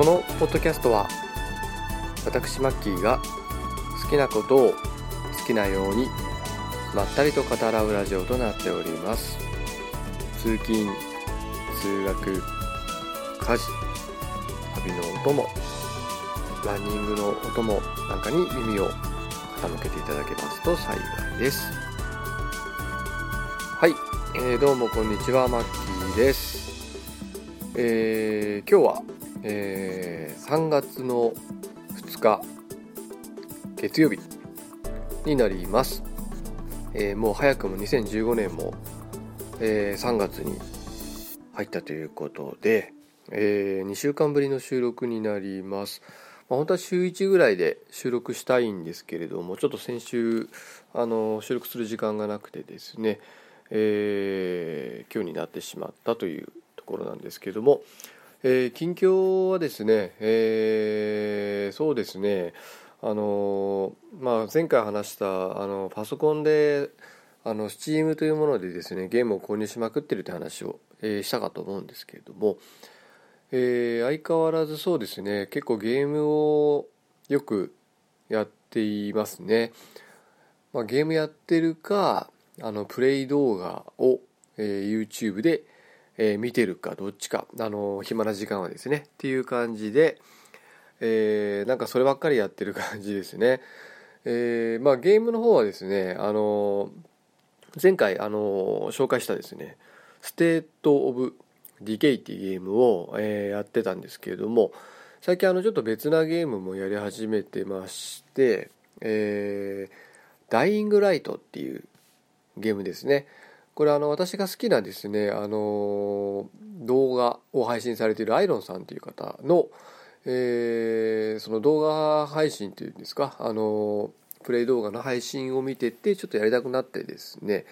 このポッドキャストは私マッキーが好きなことを好きなようにまったりと語らうラジオとなっております。通勤通学家事旅の音もランニングの音もなんかに耳を傾けていただけますと幸いです。はい、えー、どうもこんにちはマッキーです。えー、今日は、えー、3月の2日月曜日になります、えー、もう早くも2015年も、えー、3月に入ったということで、えー、2週間ぶりの収録になります。まあ、本当は週1ぐらいで収録したいんですけれども、ちょっと先週、あの収録する時間がなくてですね、えー、今日になってしまったというところなんですけども、えー、近況はですね、えー、そうですね、あのまあ、前回話したあのパソコンであの Steam というものでですねゲームを購入しまくってるって話を、えー、したかと思うんですけれども、えー、相変わらずそうですね結構ゲームをよくやっていますね、まあ、ゲームやってるかあのプレイ動画を、えー、YouTube で、えー、見てるかどっちか。あの暇な時間はですね。っていう感じで、えー、なんかそればっかりやってる感じですね。えー、まあゲームの方はですねあの前回あの紹介したですね State of Decay っていうゲームを、えー、やってたんですけれども最近あのちょっと別なゲームもやり始めてましてえー、ダイイングライトっていうゲームですね。これあの私が好きなですねあの動画を配信されているアイロンさんという方の、えー、その動画配信というんですかあのプレイ動画の配信を見ててちょっとやりたくなってですね、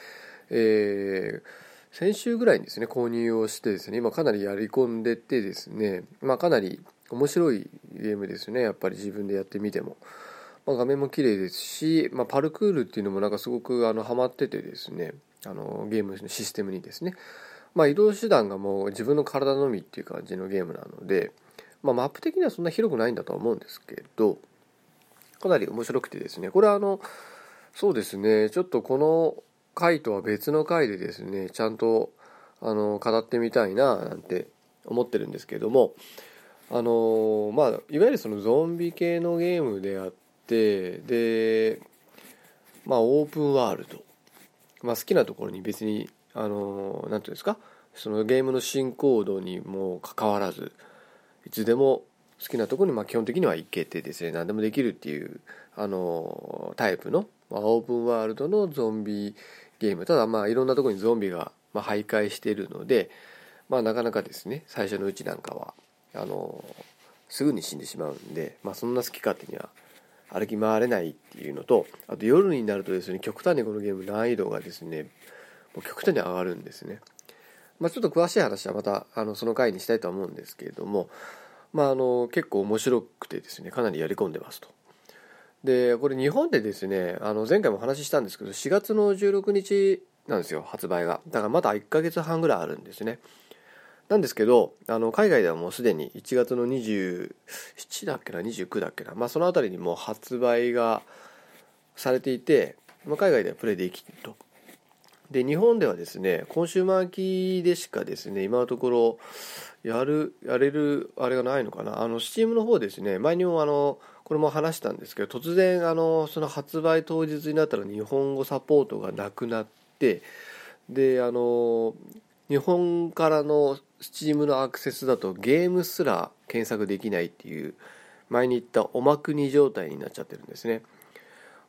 えー、先週ぐらいにですね購入をしてですね今かなりやり込んでてですね、まあ、かなり面白いゲームですねやっぱり自分でやってみても、ま、画面も綺麗ですし、まあ、パルクールっていうのもなんかすごくあのハマっててですね。あのゲームのシステムにですね、まあ、移動手段がもう自分の体のみっていう感じのゲームなので、まあ、マップ的にはそんな広くないんだとは思うんですけどかなり面白くてですね。これはあのそうですね。ちょっとこの回とは別の回でですねちゃんとあの語ってみたいななんて思ってるんですけどもあのまあいわゆるそのゾンビ系のゲームであってでまあオープンワールド、まあ、好きなところに別にあの何ていうんですか？そのゲームの進行度にもかかわらずいつでも好きなところにまあ基本的には行けてですね何でもできるっていうあのタイプの、まあ、オープンワールドのゾンビゲーム。ただまあいろんなところにゾンビがまあ徘徊しているので、まあ、なかなかですね最初のうちなんかはあのすぐに死んでしまうんで、まあ、そんな好き勝手には歩き回れないっていうのとあと夜になるとですね極端にこのゲーム難易度がですねもう極端に上がるんですね。まあ、ちょっと詳しい話はまたあのその回にしたいと思うんですけれども、まあ、あの結構面白くてですねかなりやり込んでますと。でこれ日本でですねあの前回もお話ししたんですけど4月の16日なんですよ発売がだからまだ1ヶ月半ぐらいあるんですねなんですけどあの海外ではもうすでに1月の27だっけな29だっけな、まあ、その辺りにもう発売がされていて、まあ、海外ではプレイできると。で日本ではですねコンシューマー機でしかですね今のところやるやれるあれがないのかな。あの Steam の方ですね前にもあのこれも話したんですけど突然あのその発売当日になったら日本語サポートがなくなってであの日本からの Steam のアクセスだとゲームすら検索できないっていう前に言ったおまくに状態になっちゃってるんですね。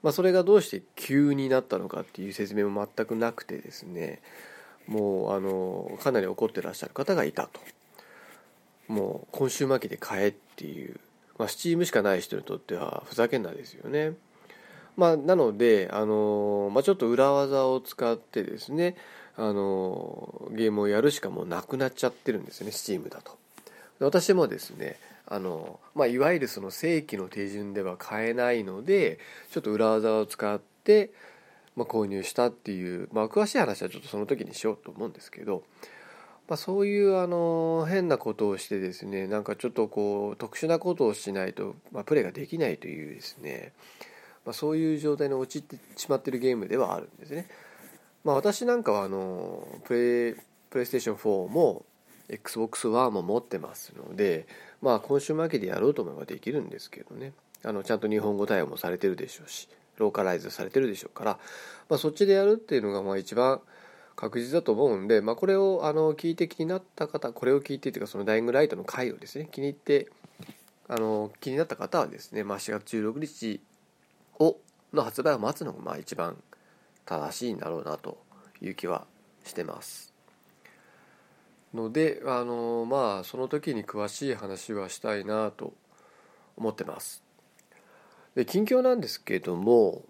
まあ、それがどうして急になったのかっていう説明も全くなくてですねもうあのかなり怒ってらっしゃる方がいたともう今週末期で買えっていう、まあ、スチームしかない人にとってはふざけんなですよね。まあ、なので、あのまあ、ちょっと裏技を使ってですね、あのゲームをやるしかもうなくなっちゃってるんですよね、スチームだと。私もですね、あのまあ、いわゆるその正規の手順では買えないので、ちょっと裏技を使って、まあ、購入したっていう、まあ、詳しい話はちょっとその時にしようと思うんですけど、まあ、そういうあの変なことをしてですねなんかちょっとこう特殊なことをしないと、まあ、プレイができないというですね、まあ、そういう状態に陥ってしまってるゲームではあるんですね。まあ、私なんかはあのプレイプレイステーション4も XBOX1 も持ってますので、まあ、今週末でやろうと思えばできるんですけどね。あのちゃんと日本語対応もされてるでしょうしローカライズされてるでしょうから、まあ、そっちでやるっていうのがまあ一番確実だと思うんで、まあ、これをあの聞いて気になった方これを聞いてというかそのダイイングライトの回をですね気に入ってあの気になった方はですね、まあ、4月16日をの発売を待つのがまあ一番正しいんだろうなという気はしてます。のであのまあその時に詳しい話はしたいなと思ってます。で近況なんですけども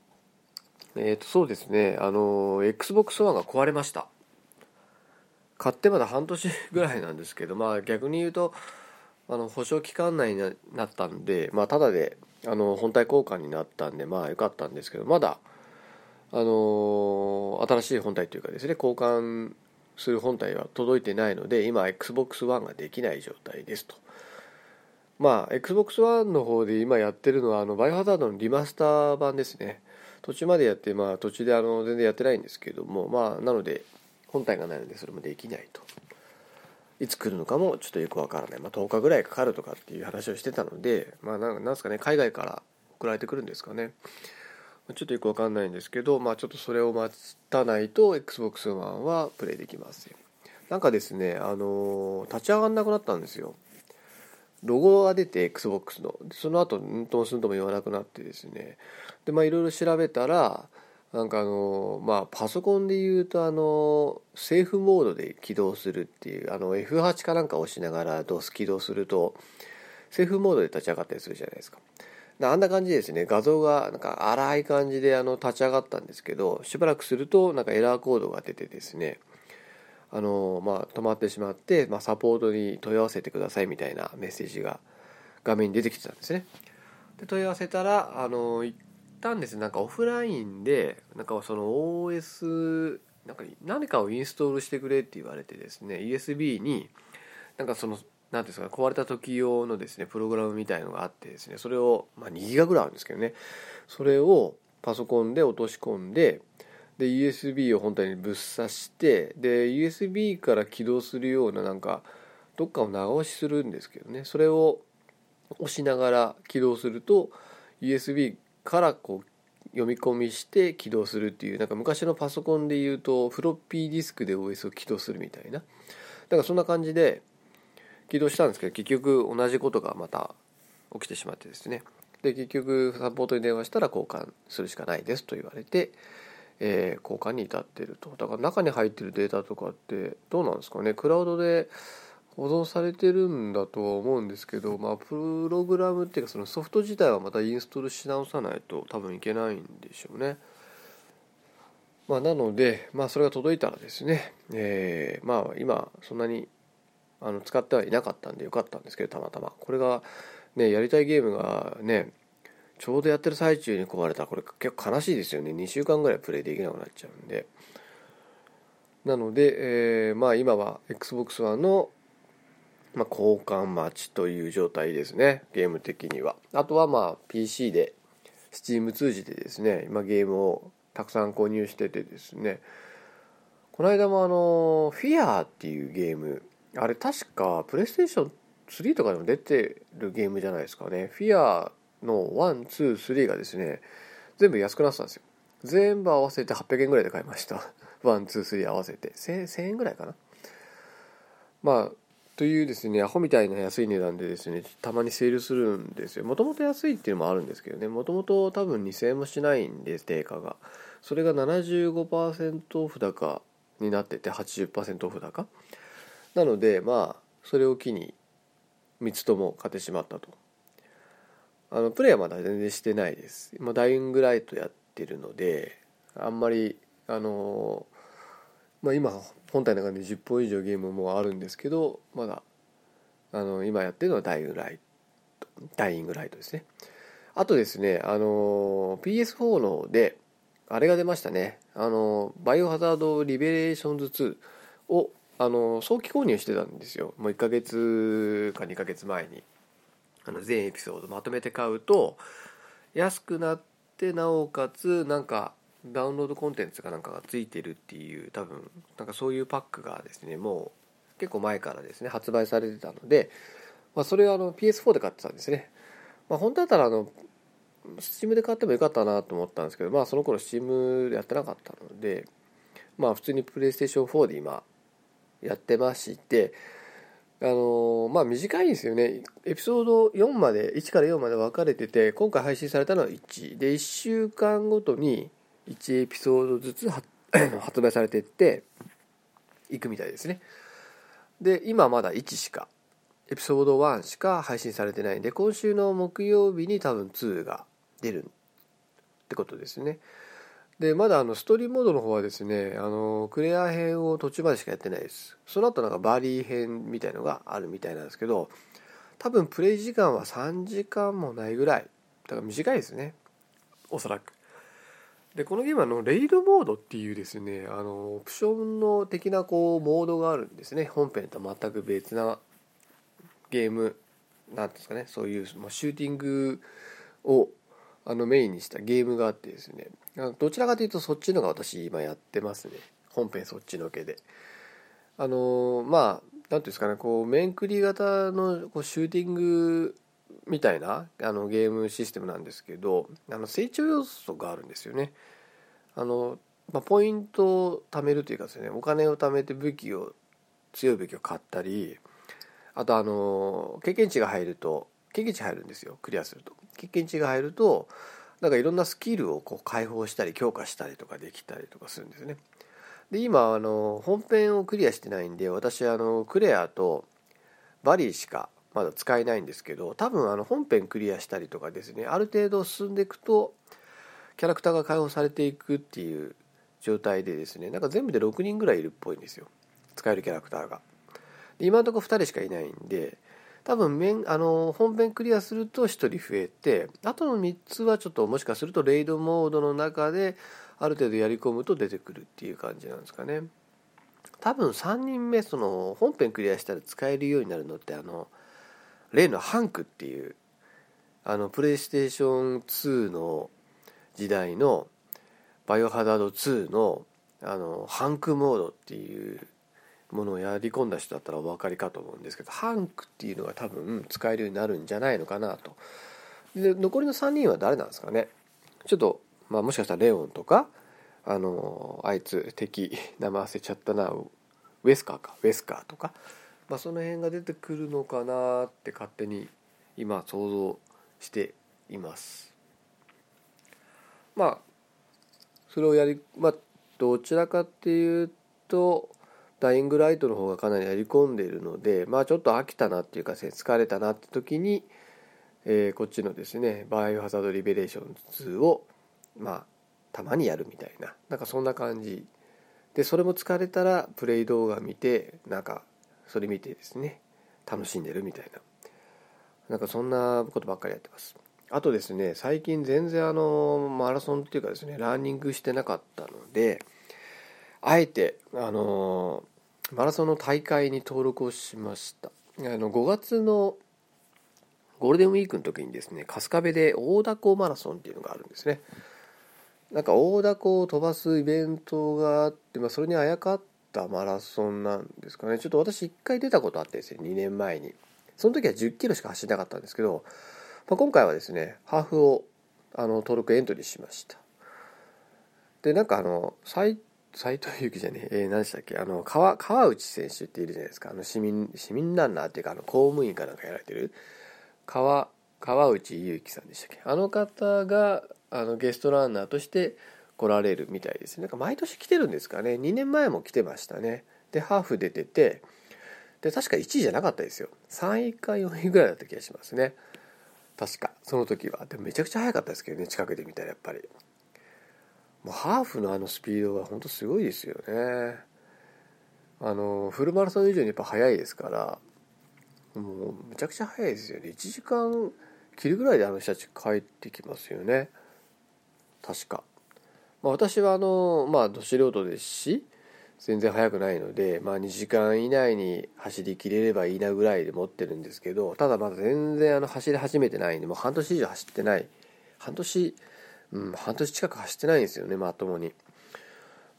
えっ、ー、とそうですね。あの XBOX ONE が壊れました。買ってまだ半年ぐらいなんですけどまあ逆に言うとあの保証期間内になったんでまあただであの本体交換になったんでまあ良かったんですけどまだあの新しい本体というかですね交換する本体は届いてないので今 XBOX ONE ができない状態ですと。まあ XBOX ONE の方で今やってるのはあのバイオハザードのリマスター版ですね。途中までやってまあ途中であの全然やってないんですけどもまあなので本体がないのでそれもできないと。いつ来るのかもちょっとよくわからない、まあ、10日ぐらいかかるとかっていう話をしてたのでまあなんですかね海外から送られてくるんですかね。ちょっとよくわかんないんですけどまあちょっとそれを待たないと XBOX ONE はプレイできません。なんかですねあの立ち上がんなくなったんですよ。ロゴが出て XBOX の。その後うんともすんとも言わなくなってですね。でまあいろいろ調べたらなんかあのまあパソコンで言うとあのセーフモードで起動するっていうあの F8 かなんか押しながら DOS 起動するとセーフモードで立ち上がったりするじゃないですか。あんな感じですね。画像がなんか荒い感じであの立ち上がったんですけどしばらくするとなんかエラーコードが出てですね。あのまあ止まってしまって、まあ、サポートに問い合わせてくださいみたいなメッセージが画面に出てきてたんですね。で問い合わせたらあの一旦です。ねなんかオフラインでなんかその OS なんか何かをインストールしてくれって言われてですね USB になんかその何ですか壊れた時用のですねプログラムみたいのがあってですねそれを、まあ、2ギガぐらいあるんですけどね。それをパソコンで落とし込んでで USB を本体にぶっ刺してで USB から起動するようななんかどっかを長押しするんですけどね。それを押しながら起動すると USB からこう読み込みして起動するっていうなんか昔のパソコンで言うとフロッピーディスクで OS を起動するみたいな。だからそんな感じで起動したんですけど結局同じことがまた起きてしまってですね。で結局サポートに電話したら交換するしかないですと言われて、えー、交換に至ってると。だから中に入ってるデータとかってどうなんですかね。クラウドで保存されてるんだとは思うんですけど、まあ、プログラムっていうかそのソフト自体はまたインストールし直さないと多分いけないんでしょうね。まあ、なので、まあ、それが届いたらですね、えー、まあ今そんなにあの使ってはいなかったんでよかったんですけどたまたま。これがねやりたいゲームがねちょうどやってる最中に壊れたらこれ結構悲しいですよね。2週間ぐらいプレイできなくなっちゃうんで。なので、えー、まあ今は XBOX ONE の、まあ、交換待ちという状態ですね。ゲーム的には。あとはまあ PC で Steam 通じてですね今ゲームをたくさん購入しててですね。この間もあのフィアーっていうゲームあれ確かプレイステーション3とかでも出てるゲームじゃないですかね。フィアの123がですね全部安くなってたんですよ。全部合わせて800円ぐらいで買いました。123合わせて。1000, 1000円ぐらいかな。まあというですねアホみたいな安い値段でですねたまにセールするんですよ。もともと安いっていうのもあるんですけどね。もともと多分2000円もしないんで定価が。それが75%オフ高になってて80%オフ高。なのでまあそれを機に3つとも買ってしまったと。あのプレイはまだ全然してないです。今ダイイングライトやってるのであんまりあのまあ今本体の中で10本以上ゲームもあるんですけどまだあの今やってるのはダイイングライトダイイングライトですね。あとですねあの PS4 のであれが出ましたね。あのバイオハザードリベレーションズ2をあの早期購入してたんですよ。もう1ヶ月か2ヶ月前に。あの全エピソードまとめて買うと安くなってなおかつなんかダウンロードコンテンツかなんかがついてるっていう多分なんかそういうパックがですねもう結構前からですね発売されてたので、まあ、それはあの PS4 で買ってたんですね、まあ、本当だったらあの Steam で買ってもよかったなと思ったんですけどまあその頃 Steam でやってなかったのでまあ普通に PlayStation4 で今やってましてあのまあ短いんですよね。エピソード4まで1から4まで分かれてて今回配信されたのは1で1週間ごとに1エピソードずつ 発売されてっていくみたいですね。で今まだ1しかエピソード1しか配信されてないんで今週の木曜日に多分2が出るってことですね。でまだあのストーリーモードの方はですねあのクレア編を途中までしかやってないです。その後なんかバリー編みたいのがあるみたいなんですけど多分プレイ時間は3時間もないぐらい。だから短いですね。おそらく。でこのゲームはのレイドモードっていうですねあのオプションの的なこうモードがあるんですね。本編と全く別なゲームなんですかね。そういう、まあ、シューティングをあのメインにしたゲームがあってですね。どちらかというとそっちのが私今やってますね。本編そっちのけで。あのまあ何ていうんですかねこう面クリ型のこうシューティングみたいなあのゲームシステムなんですけどあの成長要素があるんですよね。あの、まあ、ポイントを貯めるというかですねお金を貯めて武器を強い武器を買ったりあとあの経験値が入ると経験値入るんですよ。クリアすると。経験値が入るとなんかいろんなスキルをこう解放したり強化したりとかできたりとかするんですね。で今あの本編をクリアしてないんで私あのクレアとバリーしかまだ使えないんですけど多分あの本編クリアしたりとかですねある程度進んでいくとキャラクターが解放されていくっていう状態でですねなんか全部で6人ぐらいいるっぽいんですよ。使えるキャラクターが。今のところ2人しかいないんで多分面あの本編クリアすると1人増えてあとの3つはちょっともしかするとレイドモードの中である程度やり込むと出てくるっていう感じなんですかね。多分3人目その本編クリアしたら使えるようになるのってあの例のハンクっていうあのプレイステーション2の時代のバイオハザード2のあのハンクモードっていうものをやり込んだ人だったらお分かりかと思うんですけどハンクっていうのが多分使えるようになるんじゃないのかなと。で残りの3人は誰なんですかね？ちょっと、まあ、もしかしたらレオンとかあのあいつ敵名前忘れちゃったなウェスカーか。ウェスカーとか、まあ、その辺が出てくるのかなって勝手に今想像しています。まあそれをやりまあどちらかっていうとダイングライトの方がかなりやり込んでいるのでまあちょっと飽きたなっていうか疲れたなって時に、えー、こっちのですねバイオハザードリベレーション2をまあたまにやるみたいななんかそんな感じ。でそれも疲れたらプレイ動画見てなんかそれ見てですね楽しんでるみたいな。なんかそんなことばっかりやってます。あとですね最近全然あのマラソンっていうかですねランニングしてなかったのであえてあのマラソンの大会に登録をしました。あの5月のゴールデンウィークの時にですね春日部で大凧マラソンっていうのがあるんですね。なんか大凧を飛ばすイベントがあって、まあ、それにあやかったマラソンなんですかね。ちょっと私1回出たことあってですね2年前に。その時は1 0キロしか走れなかったんですけど、まあ、今回はですねハーフをあの登録エントリーしました。でなんかあの斎藤佑樹じゃねえ、えー、何でしたっけ？あの川川内選手っているじゃないですか。あの市民市民ランナーっていうかあの公務員かなんかやられてる。川川内優樹さんでしたっけ？あの方があのゲストランナーとして来られるみたいですなんか毎年来てるんですかね。2年前も来てましたね。でハーフ出ててで確か1位じゃなかったですよ。3位か4位ぐらいだった気がしますね。確かその時は。でもめちゃくちゃ速かったですけどね近くで見たらやっぱり。ハーフのあのスピードは本当すごいですよね。あのフルマラソン以上にやっぱ速いですからもうめちゃくちゃ速いですよね。1時間切るぐらいであの人たち帰ってきますよね。確か、まあ、私はあのまあど素人ですし全然速くないので、まあ、2時間以内に走りきれればいいなぐらいで持ってるんですけどただまだ全然あの走り始めてないんでもう半年以上走ってない。半年うん半年近く走ってないんですよねまともに。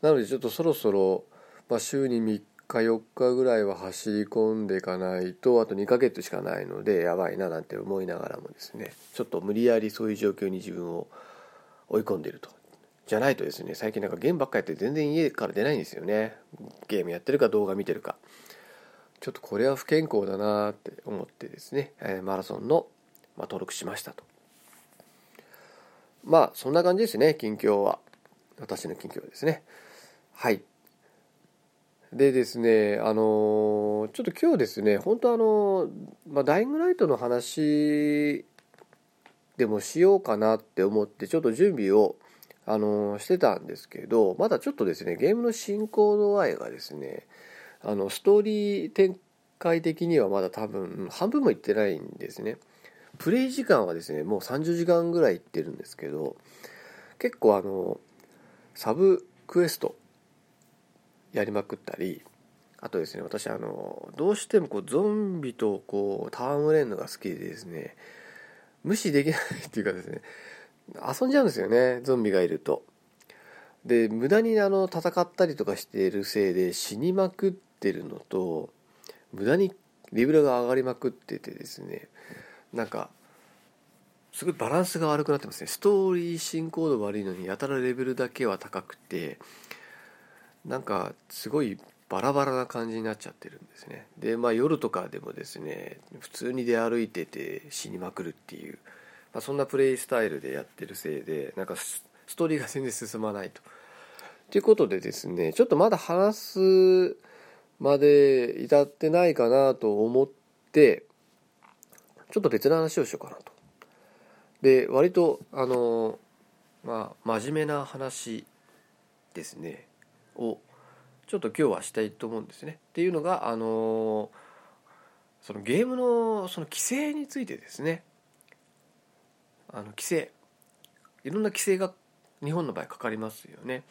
なのでちょっとそろそろ、まあ、週に3日4日ぐらいは走り込んでいかないとあと2ヶ月しかないのでやばいななんて思いながらもですねちょっと無理やりそういう状況に自分を追い込んでいると。じゃないとですね最近なんかゲームばっかやって全然家から出ないんですよね。ゲームやってるか動画見てるか。ちょっとこれは不健康だなって思ってですね、えマラソンの、ま登録しましたと。まあそんな感じですね近況は。私の近況ですね。はい。でですねあのちょっと今日ですね本当あの、まあ、ダイイングライトの話でもしようかなって思ってちょっと準備をあのしてたんですけどまだちょっとですねゲームの進行度合いがですねあのストーリー展開的にはまだ多分半分もいってないんですね。プレイ時間はですねもう30時間ぐらいいってるんですけど結構あのサブクエストやりまくったりあとですね私あのどうしてもこうゾンビとこう戯れるのが好きでですね無視できないっていうかですね遊んじゃうんですよねゾンビがいると。で無駄にあの戦ったりとかしているせいで死にまくってるのと無駄にレベルが上がりまくっててですねなんかすごいバランスが悪くなってますねストーリー進行度悪いのにやたらレベルだけは高くてなんかすごいバラバラな感じになっちゃってるんですねでまあ夜とかでもですね普通に出歩いてて死にまくるっていうまあ、そんなプレイスタイルでやってるせいでなんかストーリーが全然進まないと。ということでですねちょっとまだ話すまで至ってないかなと思ってちょっと別の話をしようかなと。で割とあのまあ真面目な話ですねをちょっと今日はしたいと思うんですね。っていうのがあのそのゲームのその規制についてですね。あの規制いろんな規制が日本の場合かかりますよね。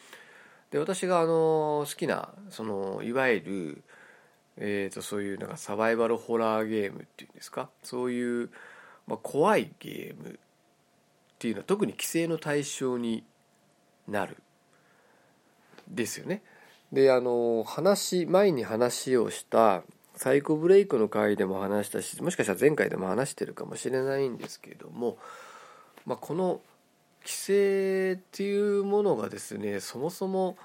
で私があの好きなそのいわゆる、えー、とそういうなんかサバイバルホラーゲームっていうんですか？そういう、まあ、怖いゲームっていうのは特に規制の対象になるですよね。であの話前に話をしたサイコブレイクの回でも話したしもしかしたら前回でも話してるかもしれないんですけどもまあ、この規制っていうものがですねそもそも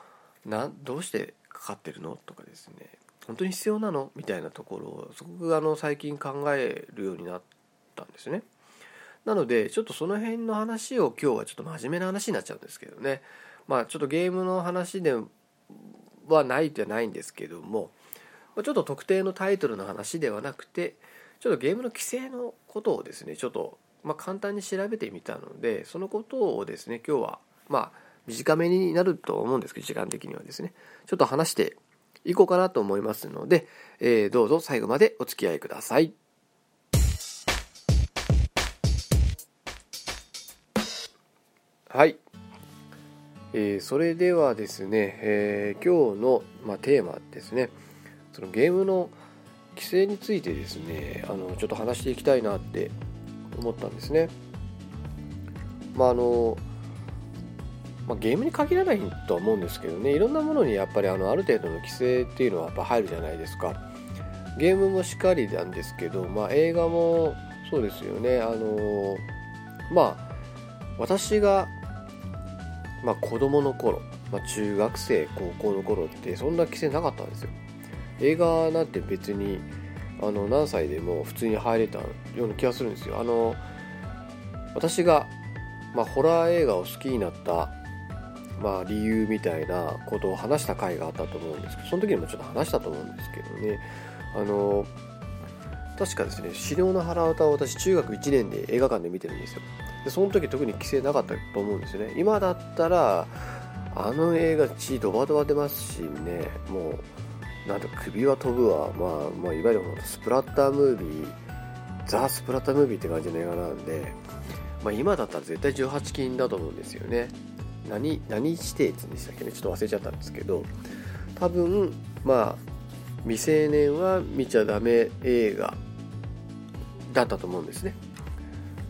などうしてかかってるの？とかですね本当に必要なの？みたいなところをすごくあの最近考えるようになったんですね。なのでちょっとその辺の話を今日はちょっと真面目な話になっちゃうんですけどね。まあちょっとゲームの話ではないじゃないんですけども。ちょっと特定のタイトルの話ではなくてちょっとゲームの規制のことをですねちょっとま、簡単に調べてみたのでそのことをですね今日はまあ短めになると思うんですけど時間的にはですね。ちょっと話していこうかなと思いますので、えー、どうぞ最後までお付き合いください。はい、えー、それではですね、えー、今日の、まあ、テーマですねそのゲームの規制についてですねあのちょっと話していきたいなって思ったんですね。まああのまあ、ゲームに限らないとは思うんですけどねいろんなものにやっぱりあのある程度の規制っていうのはやっぱ入るじゃないですか。ゲームもしっかりなんですけど、まあ、映画もそうですよね。あのまあ私が、まあ、子供の頃、まあ、中学生高校の頃ってそんな規制なかったんですよ。映画なんて別にあの何歳でも普通に入れたような気がするんですよ。あの私が、まあ、ホラー映画を好きになった、まあ、理由みたいなことを話した回があったと思うんですけどその時にもちょっと話したと思うんですけどね。あの確かですね「資料の腹歌」を私中学1年で映画館で見てるんですよ。でその時特に規制なかったと思うんですよね。今だったらあの映画血ドバドバ出ますしねもうなんと首は飛ぶわ、まあ、まあ、いわゆるスプラッタームービーザ・スプラッタームービーって感じの映画なんで、まあ、今だったら絶対18禁だと思うんですよね。何何指定でしたっけねちょっと忘れちゃったんですけど多分まあ未成年は見ちゃダメ映画だったと思うんですね。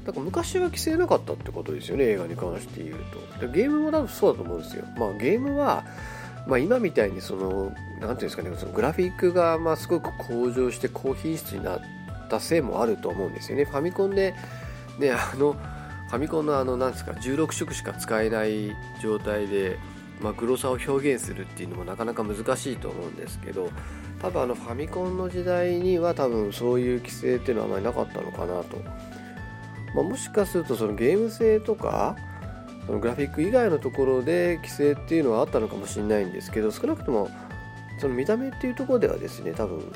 だから昔は規制なかったってことですよね映画に関して言うと。でゲームも多分そうだと思うんですよ。まあゲームはまあ、今みたいにその何ていうんですかねそのグラフィックがまあすごく向上して高品質になったせいもあると思うんですよね。ファミコンでねあのファミコンのあのなんですか16色しか使えない状態で、まあ、グロさを表現するっていうのもなかなか難しいと思うんですけど多分あのファミコンの時代には多分そういう規制っていうのはあまりなかったのかなと、まあ、もしかするとそのゲーム性とかそのグラフィック以外のところで規制っていうのはあったのかもしれないんですけど少なくともその見た目っていうところではですね多分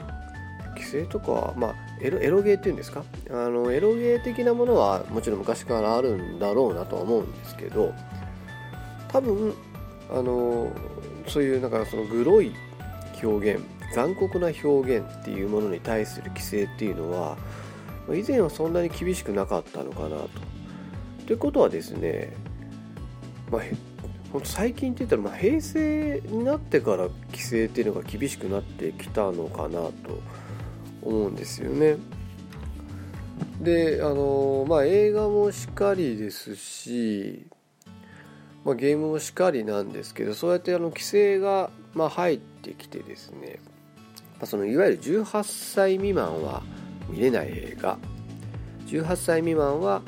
規制とかは、まあ、エロエロゲーっていうんですか？あのエロゲー的なものはもちろん昔からあるんだろうなとは思うんですけど多分あのそういうなんかそのグロい表現残酷な表現っていうものに対する規制っていうのは以前はそんなに厳しくなかったのかなと。ということはですねまあ、本当最近って言ったら、まあ、平成になってから規制っていうのが厳しくなってきたのかなと思うんですよね。であのまあ映画もしっかりですし、まあ、ゲームもしっかりなんですけどそうやってあの規制が、まあ、入ってきてですね、ま、そのいわゆる18歳未満は見れない映画。18歳未満は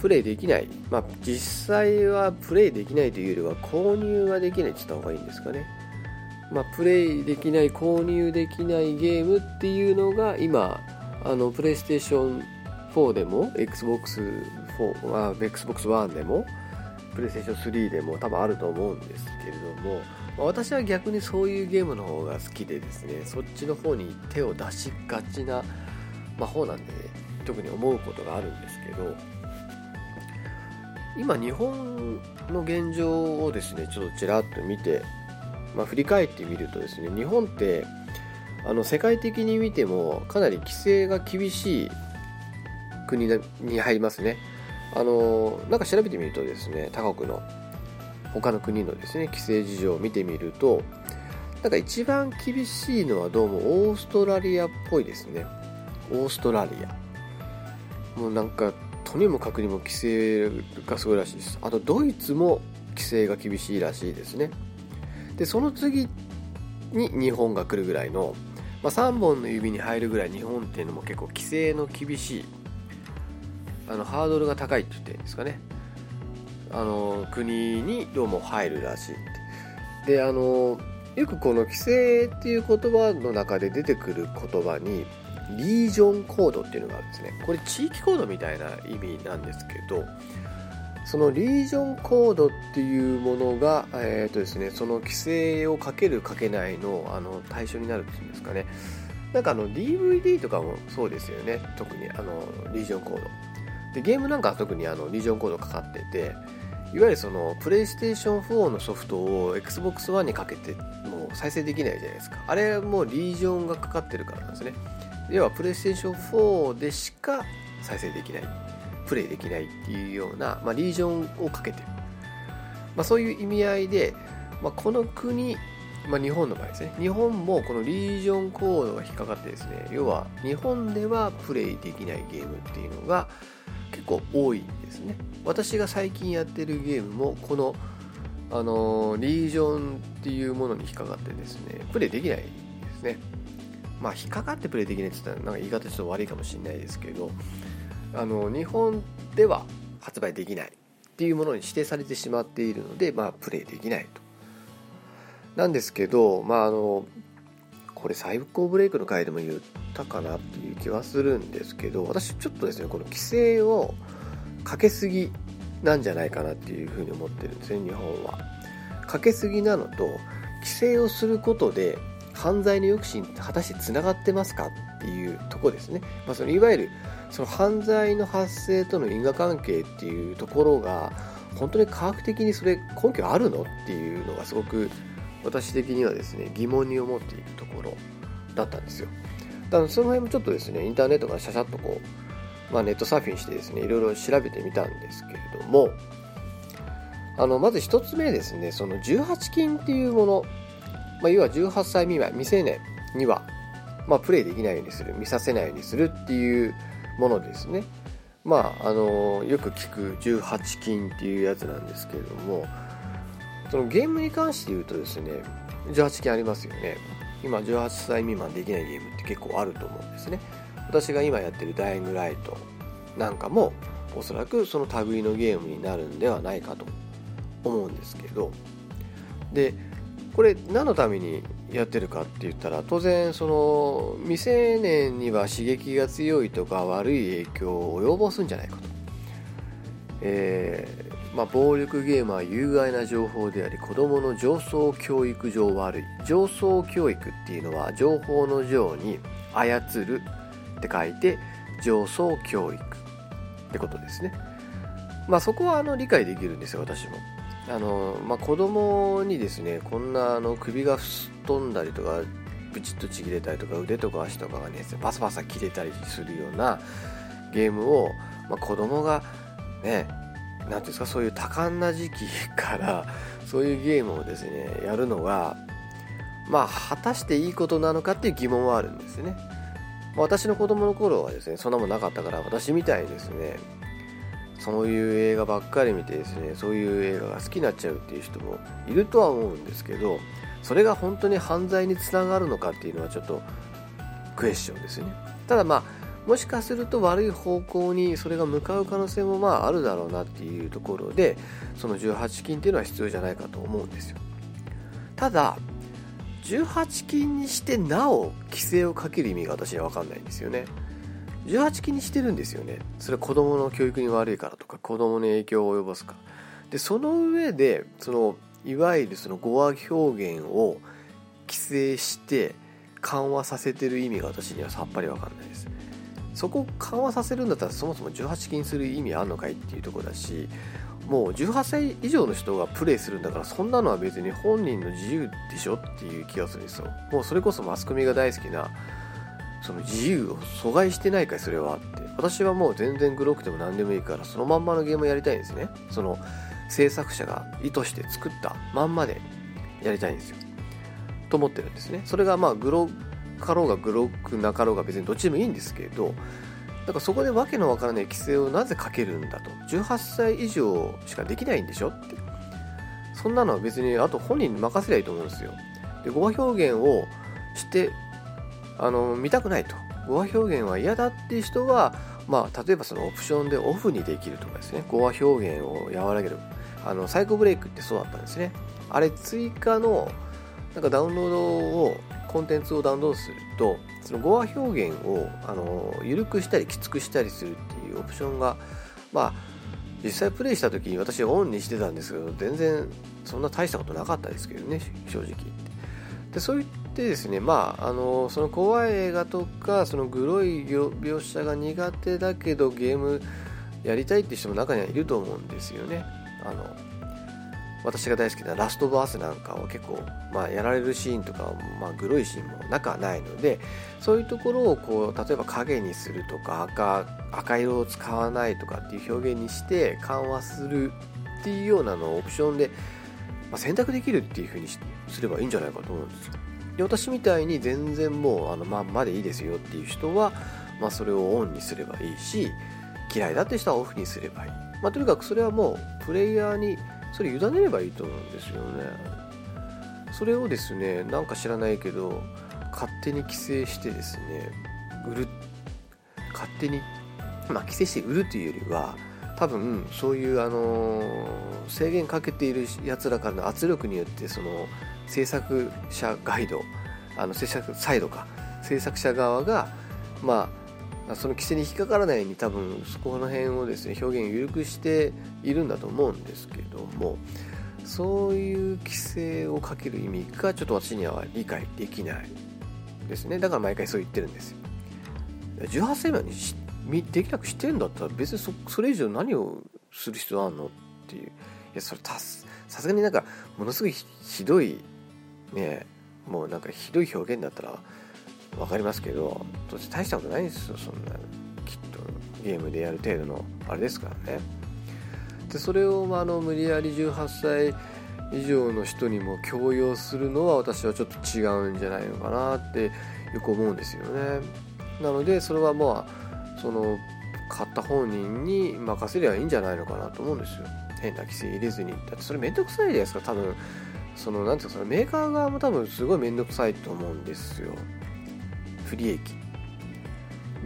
プレイできない、まあ、実際はプレイできないというよりは購入ができないって言った方がいいんですかね、まあ、プレイできない購入できないゲームっていうのが今あのプレイステーション4でも XBOX4 あ XBOX1 でもプレイステーション3でも多分あると思うんですけれども、まあ、私は逆にそういうゲームの方が好きでですねそっちの方に手を出しがちな、まあ、方なんで、ね、特に思うことがあるんですけど今日本の現状をですねちょっとちらっと見て、まあ、振り返ってみるとですね日本ってあの世界的に見てもかなり規制が厳しい国に入りますね。あのなんか調べてみるとですね他国の他の国のですね規制事情を見てみるとなんか一番厳しいのはどうもオーストラリアっぽいですね。オーストラリア。もうなんかとにもかくにも規制がすごいらしいです。あとドイツも規制が厳しいらしいですね。でその次に日本が来るぐらいの、まあ、3本の指に入るぐらい日本っていうのも結構規制の厳しいあのハードルが高いって言っていいんですかね。あの国にどうも入るらしいって。であのよくこの規制っていう言葉の中で出てくる言葉にリージョンコードっていうのがあるんですね。これ地域コードみたいな意味なんですけどそのリージョンコードっていうものが、えーとですね、その規制をかけるかけないのあの対象になるっていうんですかね。なんかあの DVD とかもそうですよね。特にあのリージョンコード。でゲームなんかは特にあのリージョンコードかかってていわゆるそのプレイステーション4のソフトを XBOX One にかけてもう再生できないじゃないですか。あれもリージョンがかかってるからなんですね。要はプレイステーション4でしか再生できない。プレイできないっていうような、まあ、リージョンをかけてる、まあ、そういう意味合いで、まあ、この国、まあ、日本の場合ですね。日本もこのリージョンコードが引っかかってですね要は日本ではプレイできないゲームっていうのが結構多いんですね。私が最近やってるゲームもこのあのリージョンっていうものに引っかかってですねプレイできないですね。まあ引っかかってプレイできないって言ったらなんか言い方ちょっと悪いかもしれないですけどあの日本では発売できないっていうものに指定されてしまっているので、まあ、プレイできないと。なんですけど、まあ、あのこれ最高ブレイクの回でも言ったかなっていう気はするんですけど私ちょっとですねこの規制をかけすぎなんじゃないかなっていうふうに思ってるんですね日本は。かけすぎなのと規制をすることで犯罪の抑止に果たしてつながってますかっていうとこですね、まあ、そのいわゆるその犯罪の発生との因果関係っていうところが本当に科学的にそれ根拠あるのっていうのがすごく私的にはですね疑問に思っているところだったんですよ。だからその辺もちょっとですねインターネットからシャシャッとこう、まあ、ネットサーフィンしてですねいろいろ調べてみたんですけれどもあのまず1つ目ですねその18金っていうものまあ、まあ、要は18歳未満未成年には、まあ、プレイできないようにする見させないようにするっていうものですね。まああのよく聞く18禁っていうやつなんですけれどもそのゲームに関して言うとですね18禁ありますよね。今18歳未満できないゲームって結構あると思うんですね。私が今やってるダイイングライトなんかもおそらくその類のゲームになるんではないかと思うんですけど。でこれ何のためにやってるかって言ったら当然その未成年には刺激が強いとか悪い影響を及ぼすんじゃないかと、えー、まあ、暴力ゲームは有害な情報であり子どもの上層教育上悪い。上層教育っていうのは情報の上に操るって書いて上層教育ってことですね。まあそこはあの理解できるんですよ私も。あの、まあ、子供にですねこんなあの首が吹っ飛んだりとかブチッとちぎれたりとか腕とか足とかがねパサパサ切れたりするようなゲームを、まあ、子供がね何ていうんですかそういう多感な時期からそういうゲームをですねやるのがまあ果たしていいことなのかっていう疑問はあるんですね、まあ、私の子供の頃はですねそんなもんなかったから私みたいにですねそういう映画ばっかり見てですねそういう映画が好きになっちゃうっていう人もいるとは思うんですけどそれが本当に犯罪につながるのかっていうのはちょっとクエスチョンですよね。ただまあもしかすると悪い方向にそれが向かう可能性もまああるだろうなっていうところでその18金っていうのは必要じゃないかと思うんですよ。ただ18金にしてなお規制をかける意味が私には分かんないんですよね。18期にしてるんですよね。それは子供の教育に悪いからとか子供に影響を及ぼすか。でその上でそのいわゆるその語話表現を規制して緩和させてる意味が私にはさっぱり分かんないです。そこを緩和させるんだったらそもそも18禁する意味あんのかいっていうところだしもう18歳以上の人がプレイするんだからそんなのは別に本人の自由でしょっていう気がするんですよ。もうそれこそマスコミが大好きなその自由を阻害してないかいそれはって。私はもう全然グロくても何でもいいからそのまんまのゲームをやりたいんですね。その制作者が意図して作ったまんまでやりたいんですよ。と思ってるんですね。それがまあグロかろうがグロくなかろうが別にどっちでもいいんですけどだからそこでわけのわからない規制をなぜかけるんだと。18歳以上しかできないんでしょって。そんなのは別にあと本人に任せりゃいいと思うんですよ。で語表現をしてあの見たくないと。語話表現は嫌だっていう人は、まあ、例えばそのオプションでオフにできるとかですね。語話表現を和らげる。あのサイコブレイクってそうだったんですね。あれ追加のなんかダウンロードをコンテンツをダウンロードするとその語話表現をあの緩くしたりきつくしたりするっていうオプションがまあ実際プレイした時に私オンにしてたんですけど全然そんな大したことなかったですけどね正直でそういってですねまああのその怖い映画とかそのグロい描写が苦手だけどゲームやりたいって人も中にはいると思うんですよね。あの私が大好きなラストバースなんかは結構、まあ、やられるシーンとか、まあ、グロいシーンも中はないのでそういうところをこう例えば影にするとか赤赤色を使わないとかっていう表現にして緩和するっていうようなのをオプションでまあ、選択できるっていう風にすればいいんじゃないかと思うんですよ。で私みたいに全然もうあのまんまでいいですよっていう人は、まあ、それをオンにすればいいし嫌いだって人はオフにすればいい、まあ、とにかくそれはもうプレイヤーにそれ委ねればいいと思うんですよね。それをですねなんか知らないけど勝手に規制してですね売る勝手にまあ規制して売るというよりは多分そういうあの制限かけているやつらからの圧力によってその制作者ガイドあの制作サイドか。制作者側がまあその規制に引っかからないように多分そこの辺をですね表現を緩くしているんだと思うんですけどもそういう規制をかける意味がちょっと私には理解できないですね。だから毎回そう言ってるんですよ。18歳までにできなくしてんだったら別にそそれ以上何をする必要あんのっていう。いやそれさすがになんかものすごいひどいねもうなんかひどい表現だったら分かりますけど大したことないんですよそんなきっとゲームでやる程度のあれですからね。でそれを、まあ、あの無理やり18歳以上の人にも強要するのは私はちょっと違うんじゃないのかなってよく思うんですよね。なのでそれはまあその買った本人に任せりゃいいんじゃないのかなと思うんですよ。変な規制入れずに。だってそれめんどくさいじゃないですか多分。そのなんていうかそのメーカー側も多分すごいめんどくさいと思うんですよ。不利益。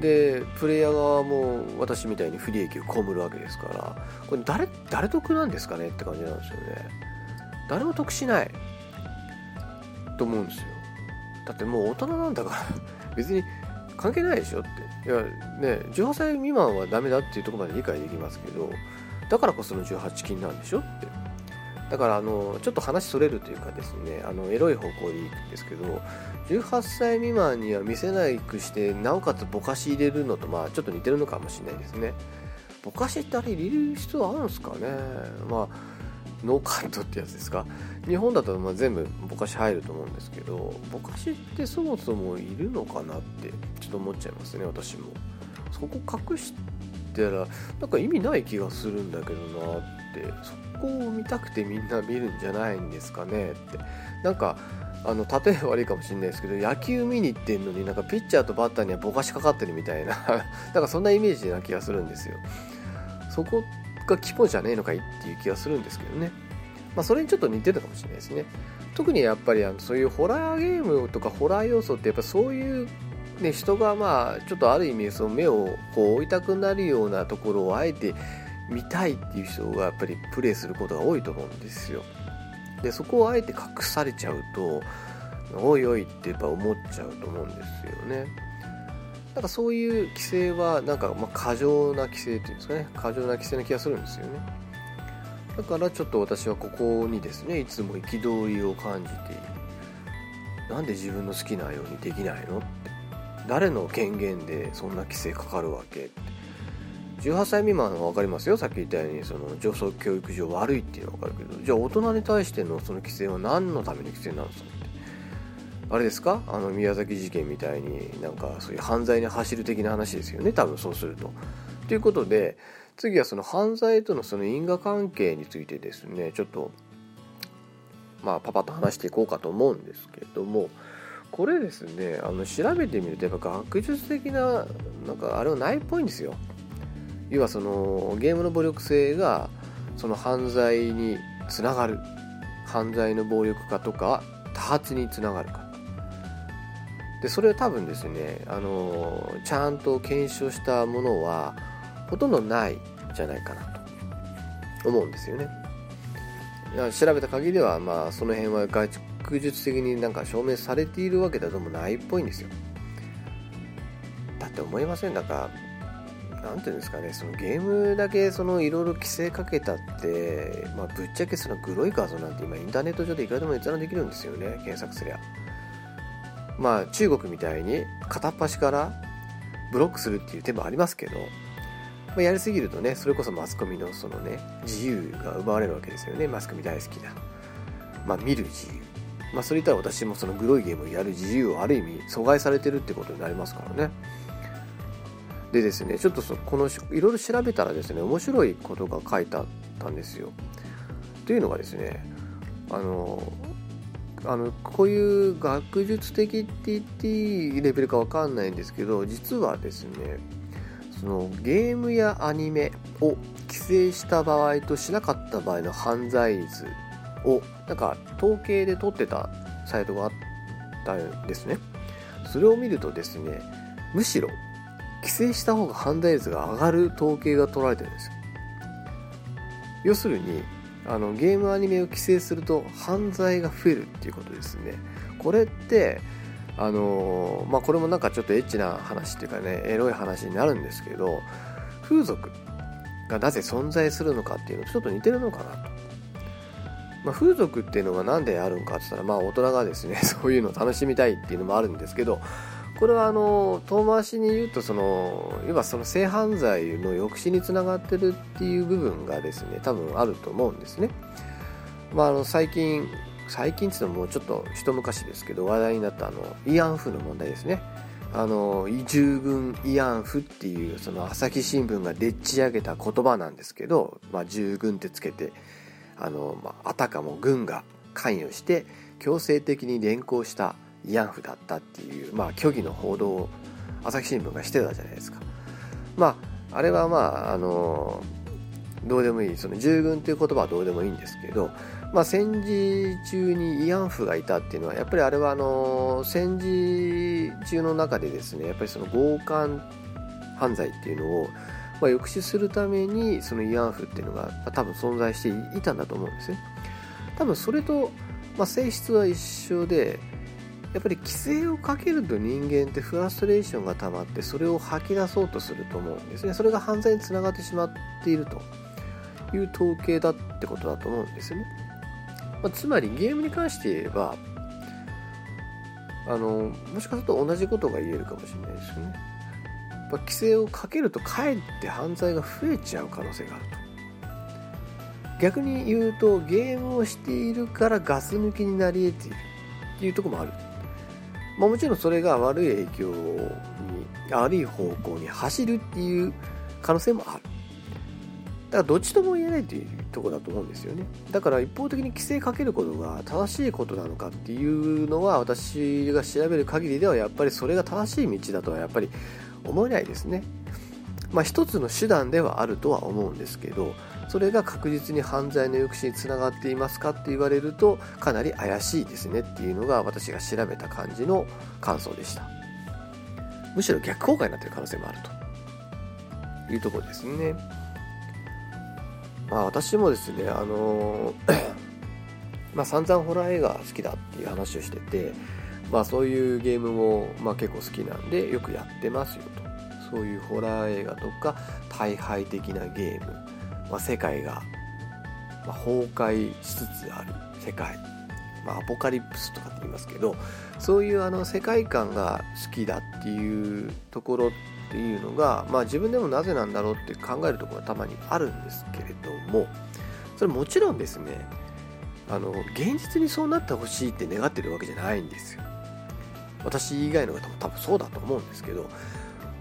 でプレイヤー側も私みたいに不利益を被るわけですから。これ誰誰得なんですかねって感じなんですよね。誰も得しない。と思うんですよ。だってもう大人なんだから。別に関係ないでしょって。いやね18歳未満はダメだっていうところまで理解できますけど。だからこその18禁なんでしょって。だからあのちょっと話それるというかですねあのエロい方向でいいんですけど18歳未満には見せないくしてなおかつぼかし入れるのとまあちょっと似てるのかもしれないですね。ぼかしってあれ入れる必要あるんですかね？まあノーカットってやつですか？日本だとま全部ぼかし入ると思うんですけどぼかしってそもそもいるのかなってちょっと思っちゃいますね私も。そこ隠したらなんか意味ない気がするんだけどなって。そこを見たくてみんな見るんじゃないんですかねって。なんかあの例え悪いかもしれないですけど野球見に行ってんのになんかピッチャーとバッターにはぼかしかかってるみたいな。なんかそんなイメージな気がするんですよ。そこが肝じゃねえのかいっていう気がするんですけどね。まあそれにちょっと似てるかもしれないですね。特にやっぱりあのそういうホラーゲームとかホラー要素ってやっぱそういうね、人がまあちょっとある意味その目をこう置いたくなるようなところをあえて見たいっていう人がやっぱりプレイすることが多いと思うんですよ。でそこをあえて隠されちゃうとおいおいってやっぱ思っちゃうと思うんですよね。なんかそういう規制はなんかまあ過剰な規制っていうんですかね。過剰な規制な気がするんですよね。だからちょっと私はここにですねいつも憤りを感じている。なんで自分の好きなようにできないのって。誰の権限でそんな規制かかるわけって。18歳未満は分かりますよ。さっき言ったようにその上層教育上悪いっていうのは分かるけど。じゃあ大人に対してのその規制は何のための規制なんですかって。あれですか？あの宮崎事件みたいになんかそういう犯罪に走る的な話ですよね。多分そうすると。ということで次はその犯罪とのその因果関係についてですね。ちょっとまあパパと話していこうかと思うんですけども。これですねあの調べてみるとやっぱ学術的ななんかあれはないっぽいんですよ。要はそのゲームの暴力性がその犯罪につながる。犯罪の暴力化とか多発につながるか。でそれは多分ですねあのちゃんと検証したものはほとんどないじゃないかなと思うんですよね。調べた限りではまあその辺は学術的になんか証明されているわけだともないっぽいんですよ。だって思いません？だから何ていうんですかねそのゲームだけいろいろ規制かけたって、まあ、ぶっちゃけそのグロい画像なんて今インターネット上でいくらでも閲覧できるんですよね検索すりゃ。まあ中国みたいに片っ端からブロックするっていう手もありますけど、まあ、やりすぎるとねそれこそマスコミのそのね自由が奪われるわけですよね。マスコミ大好きだ。まあ見る自由。まあそれ言ったら私もそのグロいゲームをやる自由をある意味阻害されてるってことになりますからね。でですねちょっとそこのいろいろ調べたらですね面白いことが書いてあったんですよ。というのがですねあのあのこういう学術的って言っていいレベルか分かんないんですけど実はですねそのゲームやアニメを規制した場合としなかった場合の犯罪率をなんか統計で取ってたサイトがあったんですねそれを見るとですねむしろ規制した方が犯罪率が上がる統計が取られてるんですよ。要するにあのゲームアニメを規制すると犯罪が増えるっていうことですね。これってあのまあこれもなんかちょっとエッチな話っていうかねエロい話になるんですけど風俗がなぜ存在するのかっていうのとちょっと似てるのかなと。まあ、風俗っていうのが何であるのかって言ったら、まあ、大人がですね そういうのを楽しみたいっていうのもあるんですけどこれはあの遠回しに言うとその今その性犯罪の抑止につながってるっていう部分がですね多分あると思うんですね。まあ、あの最近最近っていうのもうちょっと一昔ですけど話題になったあの慰安婦の問題ですね。あの従軍慰安婦っていうその朝日新聞がでっち上げた言葉なんですけど、まあ、従軍ってつけてあの、まあ、あたかも軍が関与して強制的に連行した慰安婦だったっていう、まあ、虚偽の報道を朝日新聞がしてたじゃないですか。まあ、あれはまあ、あのどうでもいいその従軍という言葉はどうでもいいんですけど、まあ、戦時中に慰安婦がいたっていうのはやっぱりあれはあの戦時中の中でですねやっぱりその強姦犯罪っていうのを、まあ、抑止するためにその慰安婦っていうのが多分存在していたんだと思うんですね多分それと、まあ、性質は一緒でやっぱり規制をかけると人間ってフラストレーションが溜まってそれを吐き出そうとすると思うんですね。それが犯罪につながってしまっているという統計だってことだと思うんですよね、まあ、つまりゲームに関して言えばあのもしかすると同じことが言えるかもしれないですよね。規制をかけるとかえって犯罪が増えちゃう可能性があると。逆に言うとゲームをしているからガス抜きになり得ているっていうとこもある。まあ、もちろんそれが悪い影響に悪い方向に走るっていう可能性もある。だからどっちとも言えないというとこだと思うんですよね。だから一方的に規制かけることが正しいことなのかっていうのは私が調べる限りではやっぱりそれが正しい道だとはやっぱり思えないですね。まあ一つの手段ではあるとは思うんですけどそれが確実に犯罪の抑止につながっていますかって言われるとかなり怪しいですねっていうのが私が調べた感じの感想でした。むしろ逆効果になっている可能性もあると。いうところですね。まあ私もですねあのまあ散々ホラー映画好きだっていう話をしててまあそういうゲームもまあ結構好きなんでよくやってますよと。そういうホラー映画とか大敗的なゲーム。まあ、世界が、ま崩壊しつつある世界、まあ、アポカリプスとかって言いますけどそういうあの世界観が好きだっていうところっていうのが、まあ、自分でもなぜなんだろうって考えるところがたまにあるんですけれどもそれもちろんですねあの現実にそうなってほしいって願ってるわけじゃないんですよ。私以外の方も多分そうだと思うんですけど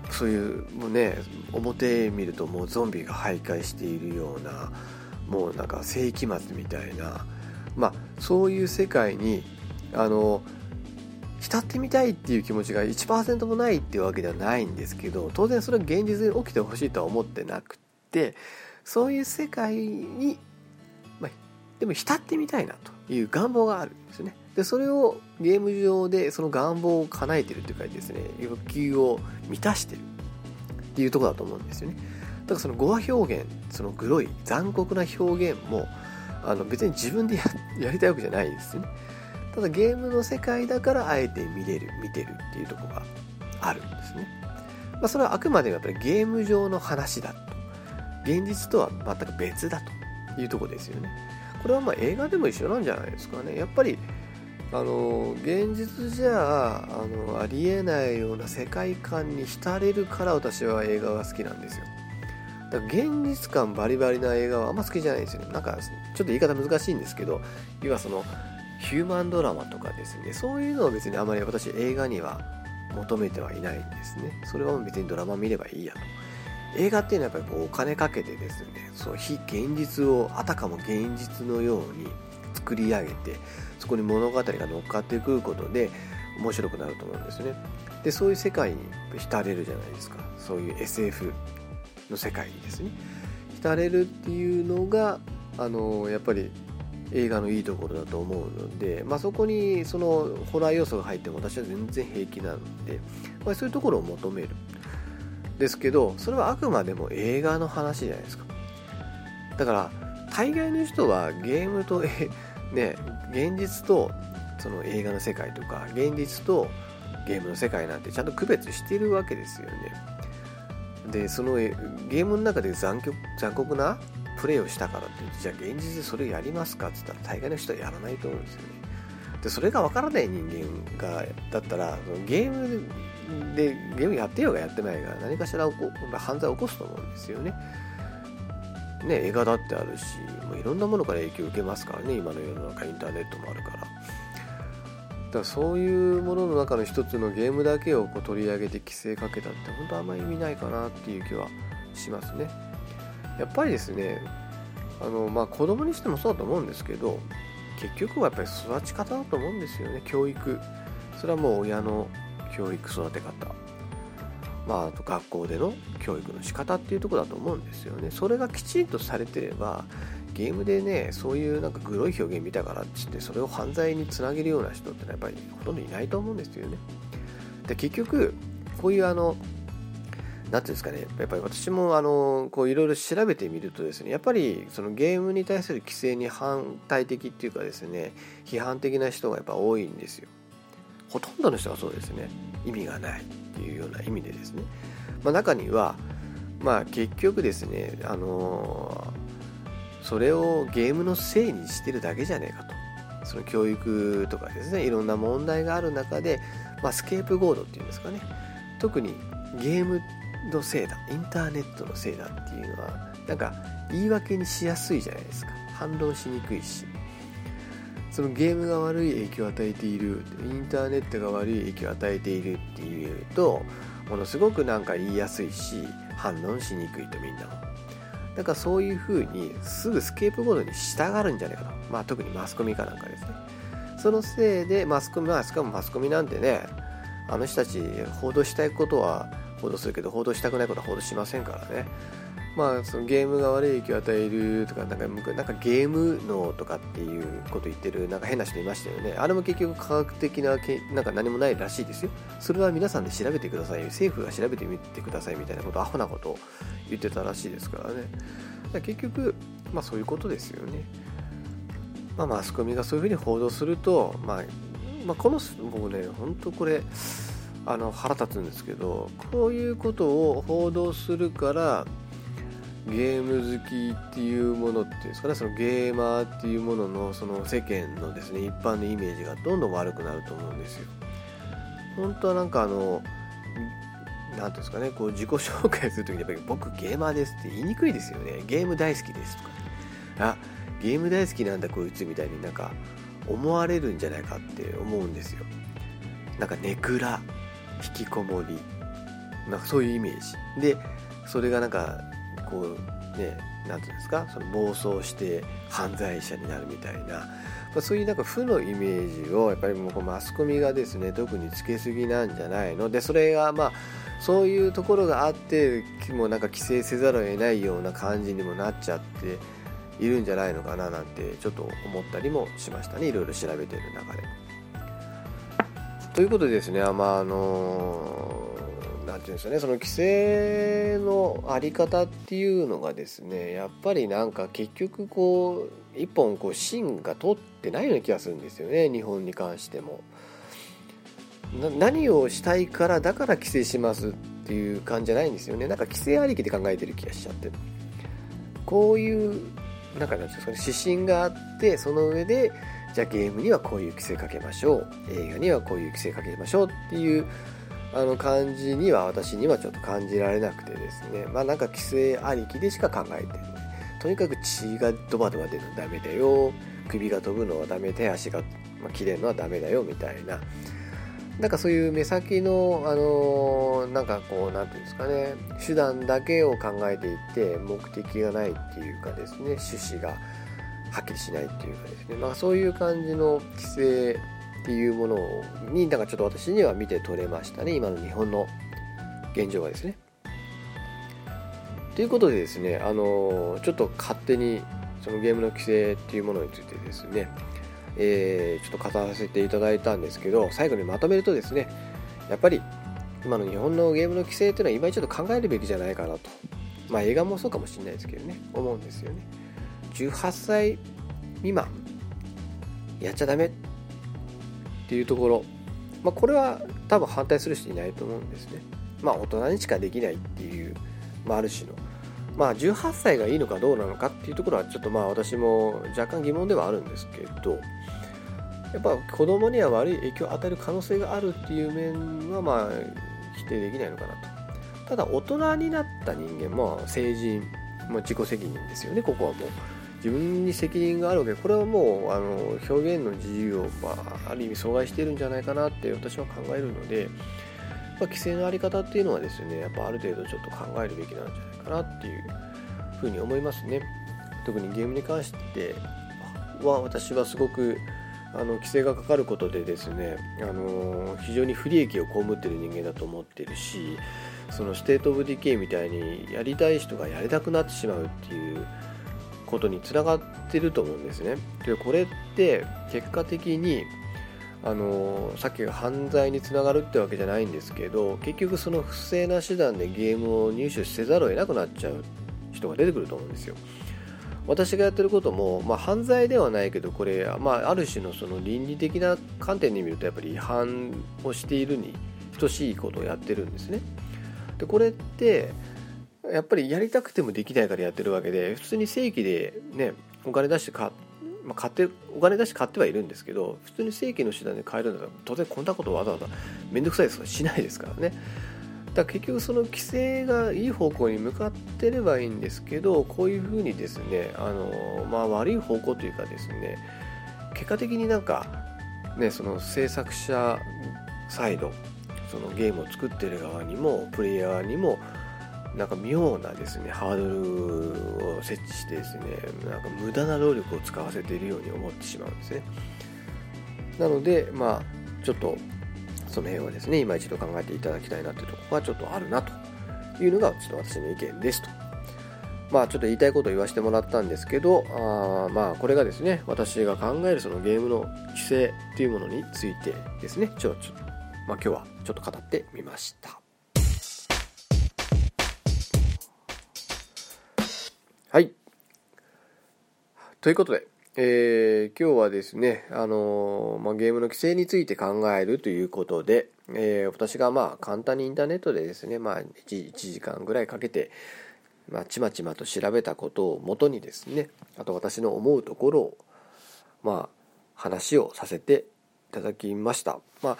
そういうもうね表見るともうゾンビが徘徊しているようなもうなんか世紀末みたいなまあそういう世界にあの浸ってみたいっていう気持ちが1%もないっていうわけではないんですけど当然それは現実に起きてほしいとは思ってなくってそういう世界に、まあ、でも浸ってみたいなという願望があるんですよね。でそれをゲーム上でその願望を叶えてるっていうかですね。欲求を満たしてる。っていうとこだと思うんですよね。だからその語話表現そのグロい残酷な表現もあの別に自分で やりたいわけじゃないですよね。ただゲームの世界だからあえて見れる見てるっていうとこがあるんですね、まあ、それはあくまでやっぱりゲーム上の話だと。現実とは全く別だというとこですよね。これはまあ映画でも一緒なんじゃないですかね。やっぱりあの現実じゃあのありえないような世界観に浸れるから私は映画が好きなんですよ。だから現実感バリバリな映画はあんま好きじゃないんですよね。なんかちょっと言い方難しいんですけど要はそのヒューマンドラマとかですね。そういうのを別にあまり私映画には求めてはいないんですね。それは別にドラマ見ればいいやと。映画っていうのはやっぱりこうお金かけてですね。そう非現実をあたかも現実のように作り上げてそこに物語が乗っかってくることで面白くなると思うんですね。でそういう世界に浸れるじゃないですか。そういう SF の世界にですね。浸れるっていうのがあのやっぱり映画のいいところだと思うので、まあ、そこにそのホラー要素が入っても私は全然平気なので、まあ、そういうところを求める。ですけどそれはあくまでも映画の話じゃないですか。だから大概の人はゲームとね現実とその映画の世界とか現実とゲームの世界なんてちゃんと区別してるわけですよね。でそのゲームの中で残酷残酷なプレイをしたからってじゃあ現実でそれやりますかって言ったら大概の人はやらないと思うんですよね。でそれが分からない人間がだったらゲームでゲームやってようがやってないが何かしら犯罪を起こすと思うんですよね。ね、映画だってあるしもういろんなものから影響を受けますからね今の世の中インターネットもあるから。だからそういうものの中の一つのゲームだけをこう取り上げて規制かけたって本当あんまり意味ないかなっていう気はしますね。やっぱりですねあのまあ子供にしてもそうだと思うんですけど結局はやっぱり育ち方だと思うんですよね教育。それはもう親の教育育て方。まあ、あと学校での教育の仕方っていうとこだと思うんですよね。それがきちんとされてればゲームでねそういうなんかグロい表現見たからっつってそれを犯罪につなげるような人ってのはやっぱりほとんどいないと思うんですよね。で結局こういうあの何ていうんですかねやっぱり私もあのこういろいろ調べてみるとですねやっぱりそのゲームに対する規制に反対的っていうかですね批判的な人がやっぱ多いんですよ。ほとんどの人がそうですね。意味がないっていうような意味でですね、まあ、中にはまあ結局ですねあのー、それをゲームのせいにしてるだけじゃねえかと。その教育とかですねいろんな問題がある中で、まあ、スケープゴードっていうんですかね。特にゲームのせいだ。インターネットのせいだっていうのはなんか言い訳にしやすいじゃないですか。反論しにくいし。そのゲームが悪い影響を与えているインターネットが悪い影響を与えているっていうとものすごくなんか言いやすいし反論しにくいとみんな。だからそういうふうにすぐスケープボードに従うんじゃないかと。まあ特にマスコミかなんかですね。そのせいでマスコミはしかもマスコミなんてねあの人たち報道したいことは報道するけど報道したくないことは報道しませんからね。まあ、そのゲームが悪い影響を与えるとかなんかなんかゲーム脳とかっていうこと言ってるなんか変な人いましたよね。あれも結局科学的なけなんか何もないらしいですよ。それは皆さんで調べてください。政府が調べてみてくださいみたいなことアホなことを言ってたらしいですからね。から結局まあそういうことですよね。まあマスコミがそういうふうに報道すると、まあ、まあこの僕ね本当これあの腹立つんですけどこういうことを報道するからゲーム好きっていうものっていうんですかねそのゲーマーっていうもののその世間のですね一般のイメージがどんどん悪くなると思うんですよ。本当はなんかあの何ていうんですかねこう自己紹介する時にやっぱり僕ゲーマーですって言いにくいですよね。ゲーム大好きですとか、ね、あゲーム大好きなんだこいつみたいになんか思われるんじゃないかって思うんですよ。なんかネクラ引きこもり。なんかそういうイメージ。でそれがなんかこうね何て言うんですかその暴走して犯罪者になるみたいな、まあ、そういうなんか負のイメージをやっぱりもうマスコミがですね特につけすぎなんじゃないの？でそれがまあそういうところがあってもうなんか規制せざるを得ないような感じにもなっちゃっているんじゃないのかななんてちょっと思ったりもしました。ねいろいろ調べている中で。ということでですね、まああの何て言うんですかねその規制の在り方っていうのがですねやっぱりなんか結局こう一本こう芯が通ってないような気がするんですよね日本に関しても。何をしたいからだから規制しますっていう感じじゃないんですよね。なんか規制ありきで考えてる気がしちゃって。こういうなんかなんですかね指針があってその上でじゃあゲームにはこういう規制かけましょう。映画にはこういう規制かけましょうっていうあの感じには私にはちょっと感じられなくてですね。まあなんか規制ありきでしか考えてない。とにかく血がドバドバ出るのダメだよ。首が飛ぶのはダメで足が、ま切れるのはダメだよみたいな。なんかそういう目先のあのなんかこう何て言うんですかね。手段だけを考えていって目的がないっていうかですね。趣旨がはっきりしないっていうかですね。まあそういう感じの規制っていうものになんかちょっと私には見て取れましたね。今の日本の現状はですね。ということでですねあのちょっと勝手にそのゲームの規制っていうものについてですね、えー、ちょっと語らせていただいたんですけど最後にまとめるとですねやっぱり今の日本のゲームの規制っていうのは今ちょっと考えるべきじゃないかなと。まあ映画もそうかもしれないですけどね。思うんですよね。18歳未満。やっちゃダメ。っていうところ、まあ、これは多分反対する人いないと思うんですね。まあ大人にしかできないっていう、まあ、ある種の。まあ18歳がいいのかどうなのかっていうところはちょっとまあ私も若干疑問ではあるんですけど、やっぱ子供には悪い影響を与える可能性があるっていう面はまあ否定できないのかなと。ただ大人になった人間も成人、まあ、自己責任ですよね、ここはもう。自分に責任があるわけこれはもうあの表現の自由を、まあ、ある意味阻害しているんじゃないかなって私は考えるので、まあ、規制の在り方っていうのはですねやっぱある程度ちょっと考えるべきなんじゃないかなっていうふうに思いますね。特にゲームに関しては私はすごくあの規制がかかることでですね、あの非常に不利益を被ってる人間だと思ってるしその State of Decay みたいにやりたい人がやれなくなってしまうっていうことにつながってると思うんですね。でこれって結果的にあのさっきが犯罪につながるってわけじゃないんですけど結局その不正な手段でゲームを入手せざるを得なくなっちゃう人が出てくると思うんですよ。私がやってることも、まあ、犯罪ではないけどこれ、まあ、ある種のその倫理的な観点で見るとやっぱり違反をしているに等しいことをやってるんですね。でこれってやっぱりやりたくてもできないからやってるわけで普通に正規でねお金出して買,、まあ、買ってお金出して買ってはいるんですけど普通に正規の手段で買えるんだから当然こんなことわざわざ面倒くさいですからしないですからね。だから結局その規制がいい方向に向かってればいいんですけどこういうふうにですねあの、まあ、悪い方向というかですね結果的になんか、ね、その制作者サイドそのゲームを作ってる側にもプレイヤーにもなんか妙なですねハードルを設置してですねなんか無駄な労力を使わせているように思ってしまうんですね。なのでまあちょっとその辺はですね今一度考えていただきたいなというところがちょっとあるなというのがちょっと私の意見ですと。まあちょっと言いたいことを言わせてもらったんですけどあまあこれがですね私が考えるそのゲームの規制というものについてですねちょっと、まあ、今日はちょっと語ってみました。はいということでえー、今日はですね、あのー、まあ、ゲームの規制について考えるということで、えー、私がまあ簡単にインターネットでですね、まあ1、1, 時間ぐらいかけて、まあ、ちまちまと調べたことをもとにですねあと私の思うところをまあ話をさせていただきました。ま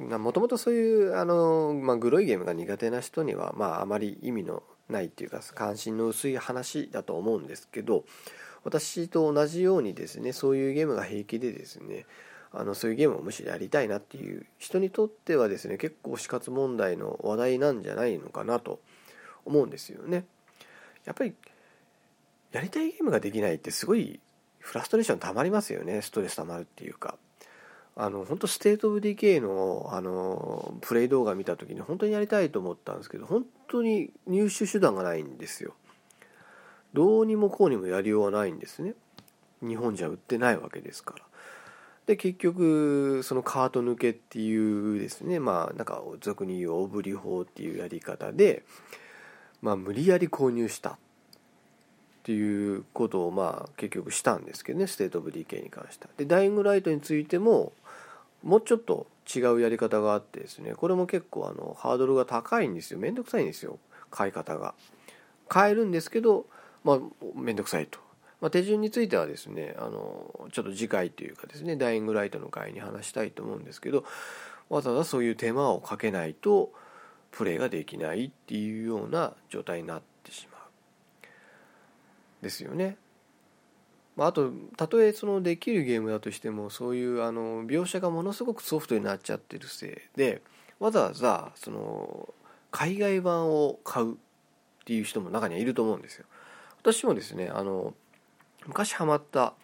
あもともとそういうあの、まあ、グロいゲームが苦手な人には、まあ、あまり意味のないっていうか関心の薄い話だと思うんですけど私と同じようにですねそういうゲームが平気でですねあのそういうゲームをむしろやりたいなっていう人にとってはですね結構死活問題の話題なんじゃないのかなと思うんですよね。やっぱりやりたいゲームができないってすごいフラストレーションたまりますよねストレスたまるっていうか。あの本当 State of Decay のあのプレイ動画見た時に本当にやりたいと思ったんですけど本当に入手手段がないんですよ。どうにもこうにもやりようはないんですね日本じゃ売ってないわけですから。で結局そのカート抜けっていうですねまあなんか俗に言う大振り法っていうやり方でまあ無理やり購入したっていうことをまあ結局したんですけどね State of Decay に関しては。でダイイングライトについてももうちょっと違うやり方があってですねこれも結構あのハードルが高いんですよめんどくさいんですよ買い方が買えるんですけどまあ、めんどくさいと。まあ、手順についてはですね、あの、ちょっと次回というかですね、ダイイングライトの回に話したいと思うんですけど、わざわざそういう手間をかけないと、プレイができないっていうような状態になってしまう。ですよね。まあ、あと、たとえそのできるゲームだとしても、そういうあの描写がものすごくソフトになっちゃってるせいで、わざわざその海外版を買うっていう人も中にはいると思うんですよ。私もですねあの昔ハマった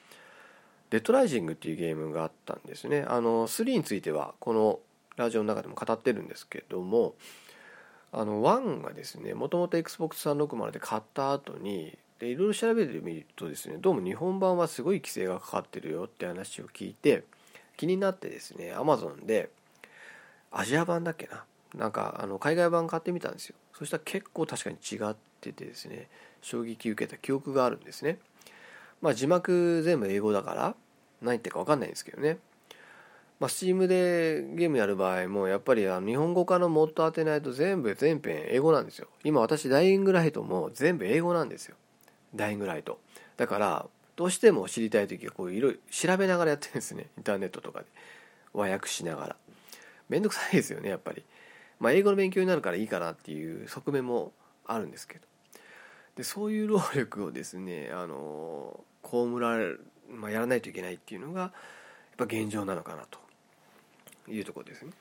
デッドライジングっていうゲームがあったんですねあの3についてはこのラジオの中でも語ってるんですけどもあの1がですねもともと XBOX360 で買った後にでいろいろ調べてみるとですねどうも日本版はすごい規制がかかってるよって話を聞いて気になってですね Amazon でアジア版だっけななんかあの海外版買ってみたんですよ。そしたら結構確かに違っててですね衝撃受けた記憶があるんですね。まあ字幕全部英語だから何言ってるか分かんないんですけどね。まあ、Steam でゲームやる場合もやっぱりあの日本語化のモッド当てないと全部全編英語なんですよ。今私ダイイングライトも全部英語なんですよ。ダイイングライトだからどうしても知りたい時はこういろいろ調べながらやってるんですね。インターネットとかで。和訳しながら。めんどくさいですよねやっぱり。まあ英語の勉強になるからいいかなっていう側面もあるんですけど。でそういう労力をですねあの被られる、まあ、やらないといけないっていうのがやっぱ現状なのかなと。いうところですね。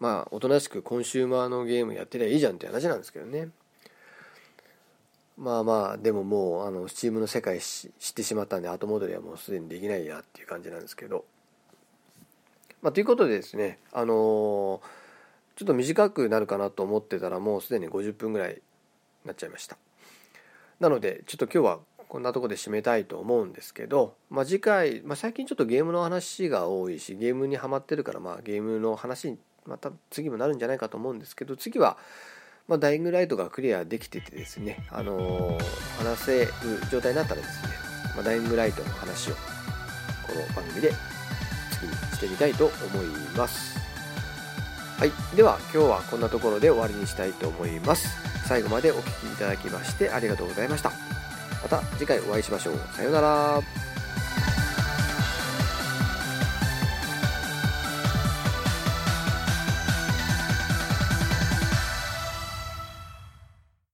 まあおとなしくコンシューマーのゲームやってりゃいいじゃんって話なんですけどね。まあまあでももうあのスチームの世界知ってしまったんで後戻りはもうすでにできないやっていう感じなんですけど。まあということでですねあのー、ちょっと短くなるかなと思ってたらもうすでに50分ぐらいなっちゃいました。なのでちょっと今日はこんなとこで締めたいと思うんですけど、まあ、次回、まあ、最近ちょっとゲームの話が多いしゲームにはまってるからまあゲームの話また次もなるんじゃないかと思うんですけど次はまあ、ダイイングライトがクリアできててですね、あのー、話せる状態になったらですね、まあ、ダイイングライトの話をこの番組で次にしてみたいと思います。はい。では、今日はこんなところで終わりにしたいと思います。最後までお聴きいただきましてありがとうございました。また次回お会いしましょう。さようなら。